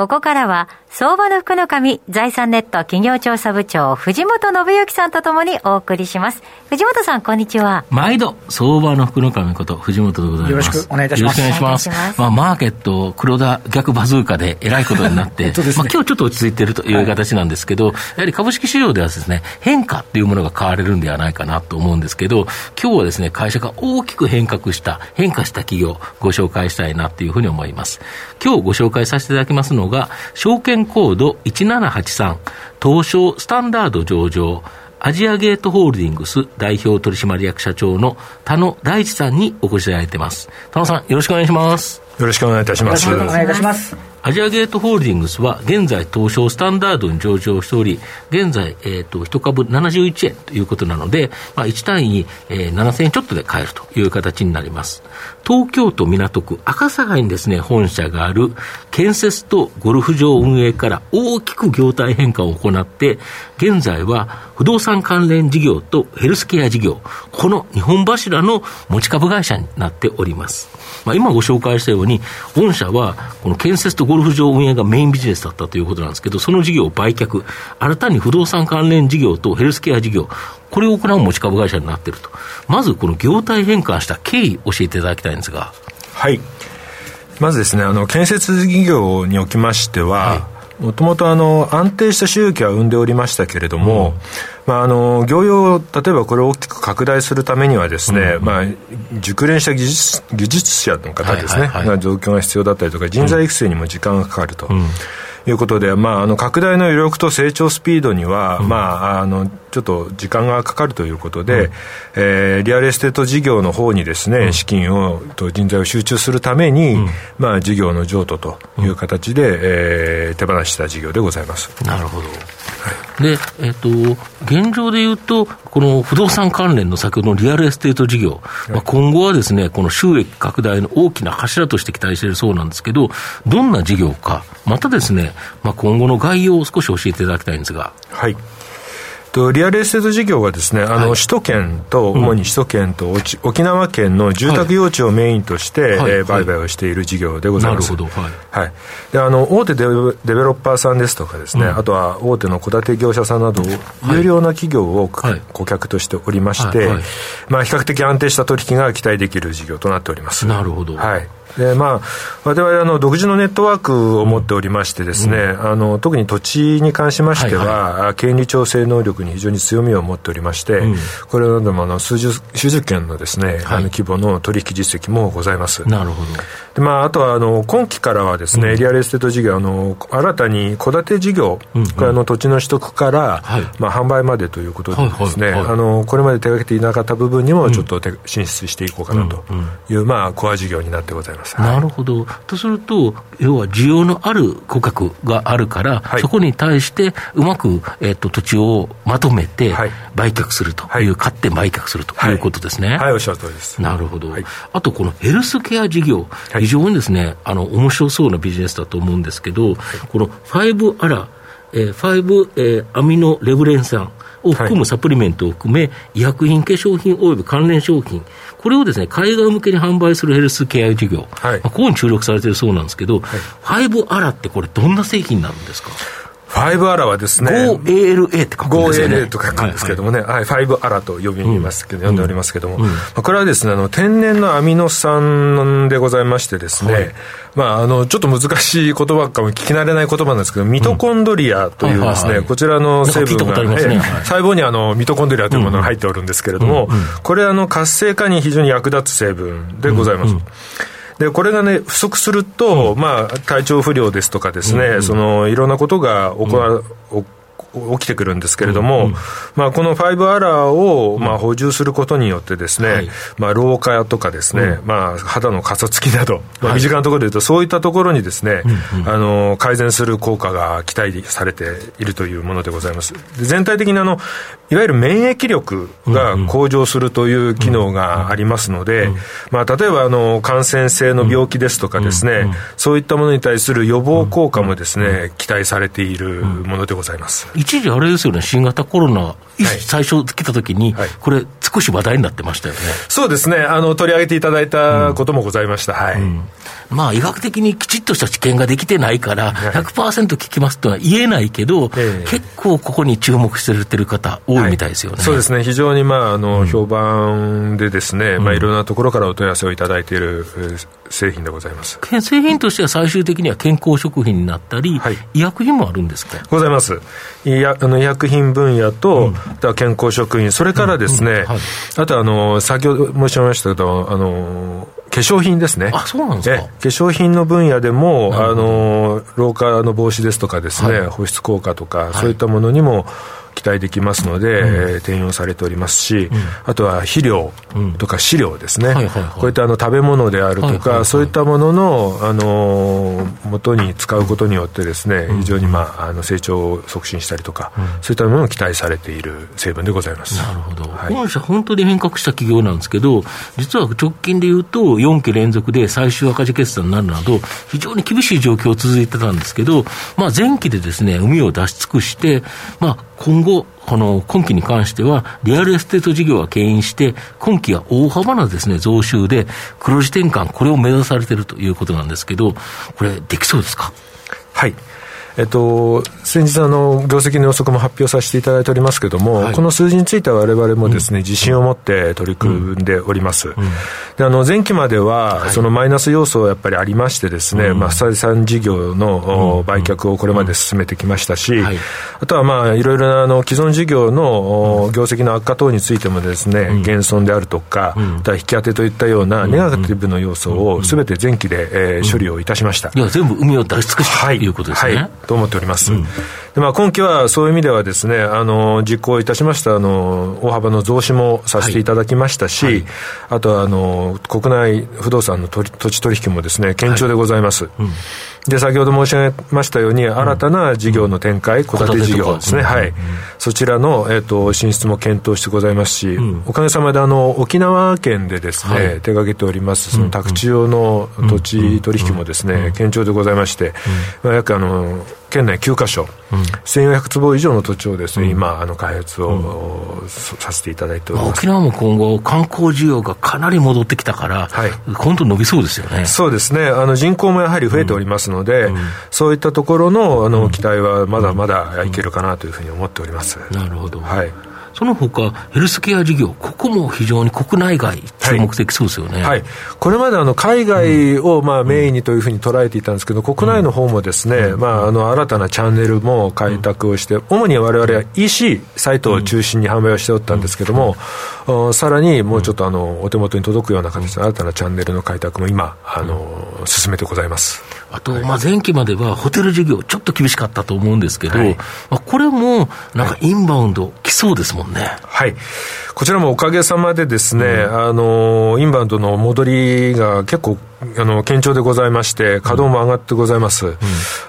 ここからは、相場の福の神、財産ネット企業調査部長、藤本信之さんとともにお送りします。藤本さん、こんにちは。毎度、相場の福の神こと、藤本でございます。よろしくお願いいたします。よろしくお願いします。まあ、マーケット、黒田逆バズーカでえらいことになって、ね、まあ、今日ちょっと落ち着いているという形なんですけど、はい、やはり株式市場ではですね、変化っていうものが変われるんではないかなと思うんですけど、今日はですね、会社が大きく変革した、変化した企業、ご紹介したいなというふうに思います。今日ご紹介させていただきますのが、証券コード1783、東証スタンダード上場、アジアゲートホールディングス代表取締役社長の田野大地さんにお越しいただいています。田野さん、よろしくお願いします。よろしくお願いいたします。よろしくお願いいたします。アジアゲートホールディングスは現在東証スタンダードに上場しており、現在、えっ、ー、と、1株71円ということなので、まあ、1単位、えー、7000円ちょっとで買えるという形になります。東京都港区赤坂にですね、本社がある建設とゴルフ場運営から大きく業態変化を行って、現在は不動産関連事業とヘルスケア事業、この日本柱の持ち株会社になっております。まあ、今ご紹介したように、御社はこの建設とゴルフ場運営がメインビジネスだったということなんですけど、その事業を売却、新たに不動産関連事業とヘルスケア事業、これを行う持ち株会社になっていると。まずこの業態変換した経緯、教えていただきたいんですが。はい。まずですね、あの、建設事業におきましては、はいもともとあの安定した収益は生んでおりましたけれども、うん、まあ、あの業用、例えばこれを大きく拡大するためにはですね、うん、まあ、熟練した技術技術者の方ですね、はいはいはい、状況が必要だったりとか、人材育成にも時間がかかると。うん。いうことで、まあ、あの拡大の余力と成長スピードには、うん、まあ、あのちょっと時間がかかるということで、うん、えー、リアルエステート事業の方にですね、うん、資金をと人材を集中するために、うん、まあ、事業の譲渡という形で、うん、えー、手放した事業でございます。なるほどで、えっ、ー、と、現状でいうと、この不動産関連の先ほどのリアルエステート事業、まあ、今後はですね、この収益拡大の大きな柱として期待しているそうなんですけど、どんな事業か、またですね、まあ、今後の概要を少し教えていただきたいんですが。はい。とリアルエステート事業はですね、あの、はい、首都圏と、主に首都圏と沖縄県の住宅用地をメインとして、はい、えー、売買をしている事業でございます。なるほど。はい。はい、で、あの、大手デベロッパーさんですとかですね、うん、あとは大手の戸建て業者さんなど、優良な企業を、顧客としておりまして、まあ、比較的安定した取引が期待できる事業となっております。なるほど。はい。でまあ、我々あの独自のネットワークを持っておりましてですね、うん、あの特に土地に関しましては、はいはい、権利調整能力に非常に強みを持っておりまして、うん、これまでもあの数十数十件のですね、はい、あの規模の取引実績もございます。なるほど。でまあ、あとはあの今期からはですね、うん、リアルエステート事業あの新たに戸建て事業、うんうん、これあの土地の取得から、はい、まあ、販売までということでですね、あのこれまで手がけていなかった部分にもちょっと進出していこうかなという、まあ、コア事業になってございます。なるほど。とすると、要は需要のある顧客があるから、はい、そこに対してうまく、えーと、土地をまとめて売却すると。い。う、買って売却するとい。うことですね。はい、おっしゃる通りです。なるほど。あと、このヘルスケア事業、非常にですね、あの、面白そうなビジネスだと思うんですけど、この5アラ、えー、5、えー、アミノレブレン酸、を含むサプリメントを含め、医薬品、化粧品および関連商品、これをですね、海外向けに販売するヘルスケア事業、はい、まあ、ここに注力されているそうなんですけど、はい、5アラってこれ、どんな製品なんですか？5アラはですね、5ALA って書くんですよね。5ALA と書くんですけどもね、はい、はい、5アラと呼びますけど、うん、呼ん。でおりますけども、うん、これはですね、あの、天然のアミノ酸でございましてですね、はい、まあ、あの、ちょっと難しい言葉かも聞き慣れない言葉なんですけど、ミトコンドリアというですね、こちらの成分が、ね、細胞にあの、ミトコンドリアというものが入っておるんですけれども、これあの、活性化に非常に役立つ成分でございます。で、これがね、不足すると、うん、まあ、体調不良ですとかですね、その、いろんなことが起こ、うん、起起きてくるんですけれども、うんうん、まあ、この5アラーを、まあ、補充することによってですね、はい、まあ、老化とかですね、うん、まあ、肌のかさつきなど、まあ、身近なところでいうと、そういったところにですね、あの、改善する効果が期待されているというものでございます。全体的にあの、いわゆる免疫力が向上するという機能がありますので、まあ、例えばあの、感染性の病気ですとかですね、そういったものに対する予防効果もですね、期待されているものでございます。一時あれですよね、新型コロナ、最初来た時に、これ、少し話題になってましたよね。そうですね、あの、取り上げていただいたこともございました。はい。まあ、医学的にきちっとした知見ができてないから、100%効きますとは言えないけど、結構ここに注目してる方、多いみたいですよね、そうですね、非常に、まあ、あの評判でですね、まあ、いろんなところからお問い合わせをいただいている製品でございます。製品としては最終的には健康食品になったり、はい、医薬品もあるんですか？ございます。医あの医薬品分野と、健康食品、それからですね、うんうんはい、あとあの先ほど申し上げましたけど、あの化粧品ですね。あ、そうなんですか。化粧品の分野でも、あの、老化の防止ですとかですね、はい、保湿効果とか、そういったものにも、期待できますので、うん、転用されておりますし、うん、あとは肥料とか飼料ですね、はいはいはい、こういったあの食べ物であるとか、はいはいはい、そういったものの、あの元に使うことによってですね、非常に、まあ、あの成長を促進したりとか、そういったものが期待されている成分でございます。なるほど、はい、本社、本当に変革した企業なんですけど、実は直近でいうと、4期連続で最終赤字決算になるなど、非常に厳しい状況続いてたんですけど、まあ、前期でですね、海を出し尽くして、まあ、今後、この今期に関しては、リアルエステート事業が牽引して、今期は大幅なですね、増収で、黒字転換、これを目指されているということなんですけど、これ、できそうですか？はい。えっと、先日あの、業績の予測も発表させていただいておりますけれども、はい、この数字についてはわれわれもですね、うん、自信を持って取り組んでおります。うん、であの前期までは、そのマイナス要素やっぱりありましてですね、まあ、スタ産事業の、売却をこれまで進めてきましたし、はい、あとはまあ、いろいろなあの既存事業の業績の悪化等についてもですね、減損であるとか、あとは引き当てといったようなネガティブの要素をすべて前期で、えー、処理をいたしました。いや、全部海を出し尽くしたということですね。はいと思っております。うん、でまあ、今期はそういう意味ではですね、あの、実行いたしましたあの、大幅の増資もさせていただきましたし、はい。はい、あとはあの、国内不動産の土地取引もですね、堅調でございます。はい。うん。で、先ほど申し上げましたように、新たな事業の展開、戸建て事業ですね、はい、そちらの、えー、と進出も検討してございますし、おかげさまであの沖縄県でですね、手がけております、その宅地用の土地取引もですね、堅調でございまして、まあ、約あの県内9カ所、うん、1400坪以上の土地をですね、うん、今、あの開発を、うん、させていただいております。沖縄も今後、観光需要がかなり戻ってきたから、はい、今度伸びそうですよね。そうですね、あの人口もやはり増えておりますので、そういったところのあの期待はまだまだいけるかなというふうに思っております。なるほど、はいその他ヘルスケア事業、ここも非常に国内外、注目できそうですよね、はい、はい、これまであの海外をまあメインにというふうに捉えていたんですけど、国内の方もですね、うん、まあ、あの新たなチャンネルも開拓をして、主にわれわれは EC サイトを中心に販売をしておったんですけども、うん、さらにもうちょっとあのお手元に届くような形の新たなチャンネルの開拓も今、あの進めてございます。あと、まあ、前期まではホテル事業、ちょっと厳しかったと思うんですけど、はい、まあ、これもなんかインバウンド来そうですもんね。はい。こちらもおかげさまでですね、うん、あの、インバウンドの戻りが結構、あの、堅調でございまして、稼働も上がってございます。うん、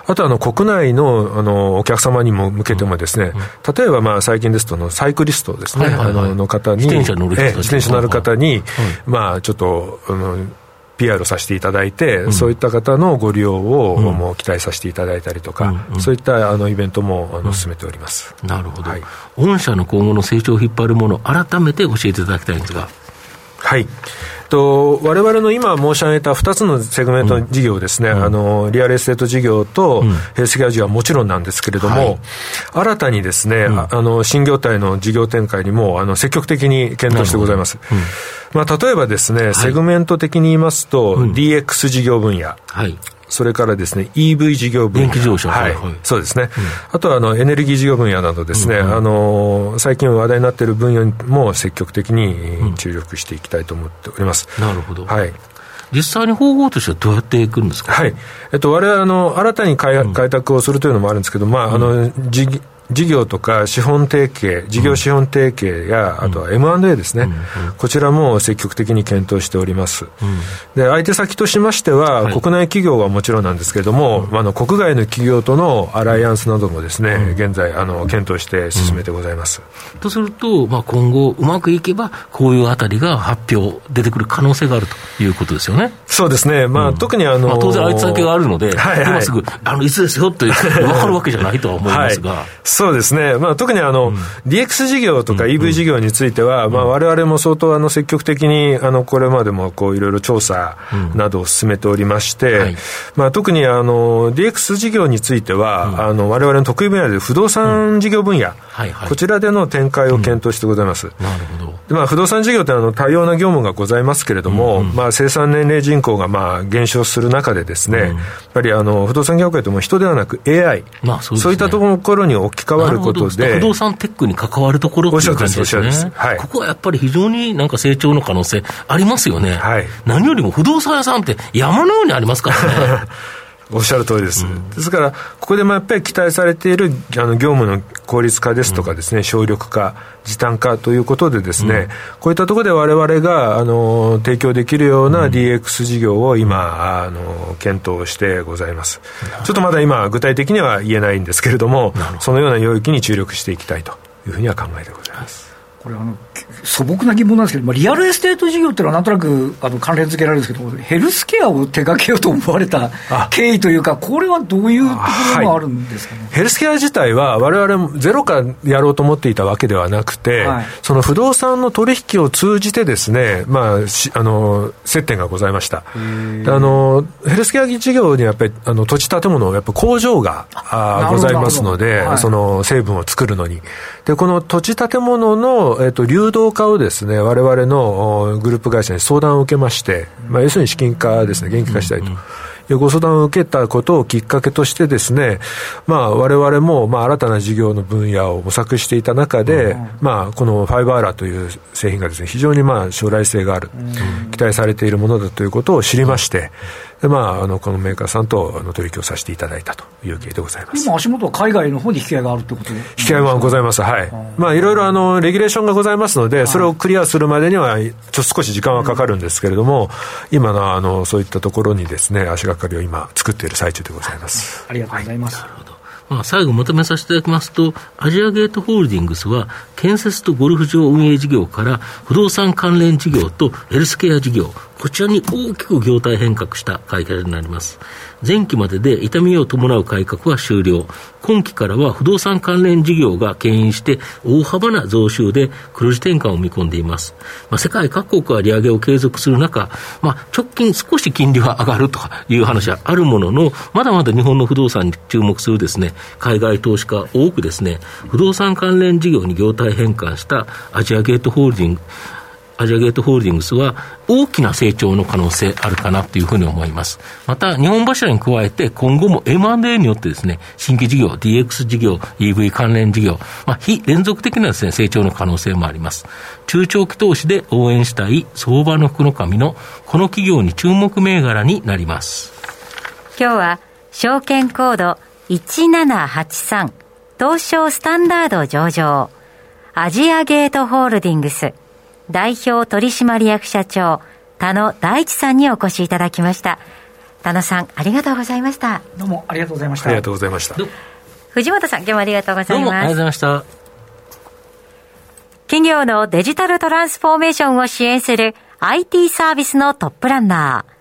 あと、あの、国内の、あの、お客様にも向けてもですね、うん、例えば、まあ、最近ですとの、サイクリストですね、はいはいはい、あの、の方に、自転車乗る人自転車乗る方に、まあ、ちょっと、あの、PR させていただいて、うん、そういった方のご利用を、もう期待させていただいたりとか、うん。うん、そういったあのイベントもあの進めております、なるほど、はい、御社の今後の成長を引っ張るもの、改めて教えていただきたいんですが。はいと我々の今申し上げた2つのセグメント事業ですね、うん、あのリアルエステート事業とヘルスケア事業はもちろんなんですけれども、はい、新たにですね、うん、あの新業態の事業展開にもあの積極的に検討してございます。まあ、例えばですね、セグメント的に言いますと、DX 事業分野、はい、それからですね、EV 事業分野。電気自動車。はい。はい、そうですね。うん、あとは、あの、エネルギー事業分野などですね、うんうん、あの、最近話題になっている分野も積極的に注力していきたいと思っております。なるほど。はい。実際に方法としてはどうやっていくんですか？はい。えっと、我々、あの、新たに開開拓をするというのもあるんですけど、まあ、あの、事事業とか資本提携、事業資本提携や、あとは M&A ですね、こちらも積極的に検討しております。で、相手先としましては、国内企業はもちろんなんですけれども、あの国外の企業とのアライアンスなどもですね、現在、あの、検討して進めてございます。とすると、まあ、今後、うまくいけば、こういうあたりが発表、出てくる可能性があるということですよね。そうですね。まあ、特にあの、まあ、当然、相手先があるので、今すぐ、あの、いつですよって分かるわけじゃないとは思いますが。はい、そうですね。まあ、特にあの、うん、DX 事業とか EV 事業については、うん、まあ、我々も相当あの積極的にあのこれまでもこういろいろ調査などを進めておりまして、うんはい、まあ、特にあの DX 事業については、うん、あの我々の得意分野で不動産事業分野、はいはい、こちらでの展開を検討してございます。なるほどでまあ、不動産事業ってあの多様な業務がございますけれども、うんうん、まあ、生産年齢人口がまあ減少する中でですね、やっぱりあの不動産業界っても人ではなく AI、まあそう、ね、そういったところに置き換わることで。不動産テックに関わるところっていう感じですね。はい、ここはやっぱり非常になんか成長の可能性ありますよね。はい、何よりも不動産屋さんって山のようにありますからね。おっしゃる通りです、うん、ですから、ここでもやっぱり期待されているあの業務の効率化ですとかですね、うん、省力化、時短化ということでですね、うん、こういったところで我々があの提供できるような DX 事業を今、あの検討してございます。ちょっとまだ今、具体的には言えないんですけれども、そのような領域に注力していきたいというふうには考えてございます。これあの素朴な疑問なんですけど、まあ、リアルエステート事業っていうのはなんとなくあの関連付けられるんですけどヘルスケアを手掛けようと思われた経緯というかこれはどういうところがあるんですかね、はい、ヘルスケア自体は我々もゼロからやろうと思っていたわけではなくて、はい、その不動産の取引を通じてですね、まあ、あの接点がございました。あのヘルスケア事業にやっぱりあの土地建物やっぱ工場があございますので、はい、その成分を作るのに。でこの土地建物の、えっと、流動化をですね我々のグループ会社に相談を受けまして、まあ、要するに資金化ですね現金化したいと。うんうんご相談を受けたことをきっかけとしてですね、まあ、我々も、まあ、新たな事業の分野を模索していた中で、うん、まあ、このファイバーラという製品がですね、非常にまあ、将来性がある、うん、期待されているものだということを知りまして、でまあ、あのこのメーカーさんとあの取引をさせていただいたという経緯でございます。今、足元は海外の方に引き合いがあるということで。引き合いはございます、はい、まあ、いろいろあのレギュレーションがございますので、それをクリアするまでには、ちょっと少し時間はかかるんですけれども、今のあのそういったところにですね、足がかりを今、作っている最中でございます。ありがとうございます。はいまあ、最後まとめさせていただきますと、アジアゲートホールディングスは、建設とゴルフ場運営事業から不動産関連事業とヘルスケア事業、こちらに大きく業態変革した会社になります。前期までで痛みを伴う改革は終了。今期からは不動産関連事業が牽引して大幅な増収で黒字転換を見込んでいます。まあ、世界各国は利上げを継続する中、まあ、直近少し金利は上がるという話はあるものの、まだまだ日本の不動産に注目するですね、海外投資家多くですね、不動産関連事業に業態変換したアジアゲートホールディング、アジアゲートホールディングスは大きな成長の可能性あるかなというふうに思います。また、日本柱に加えて今後も M&A によってですね、新規事業、DX 事業、EV 関連事業、まあ、非連続的なですね、成長の可能性もあります。中長期投資で応援したい相場の福の神のこの企業に注目銘柄になります。今日は証券コード1783東証スタンダード上場アジアゲートホールディングス代表取締役社長、田野大地さんにお越しいただきました。田野さん、ありがとうございました。どうもありがとうございました。ありがとうございました。藤本さん、今日もありがとうございます。ありがとうございました。企業のデジタルトランスフォーメーションを支援する IT サービスのトップランナー。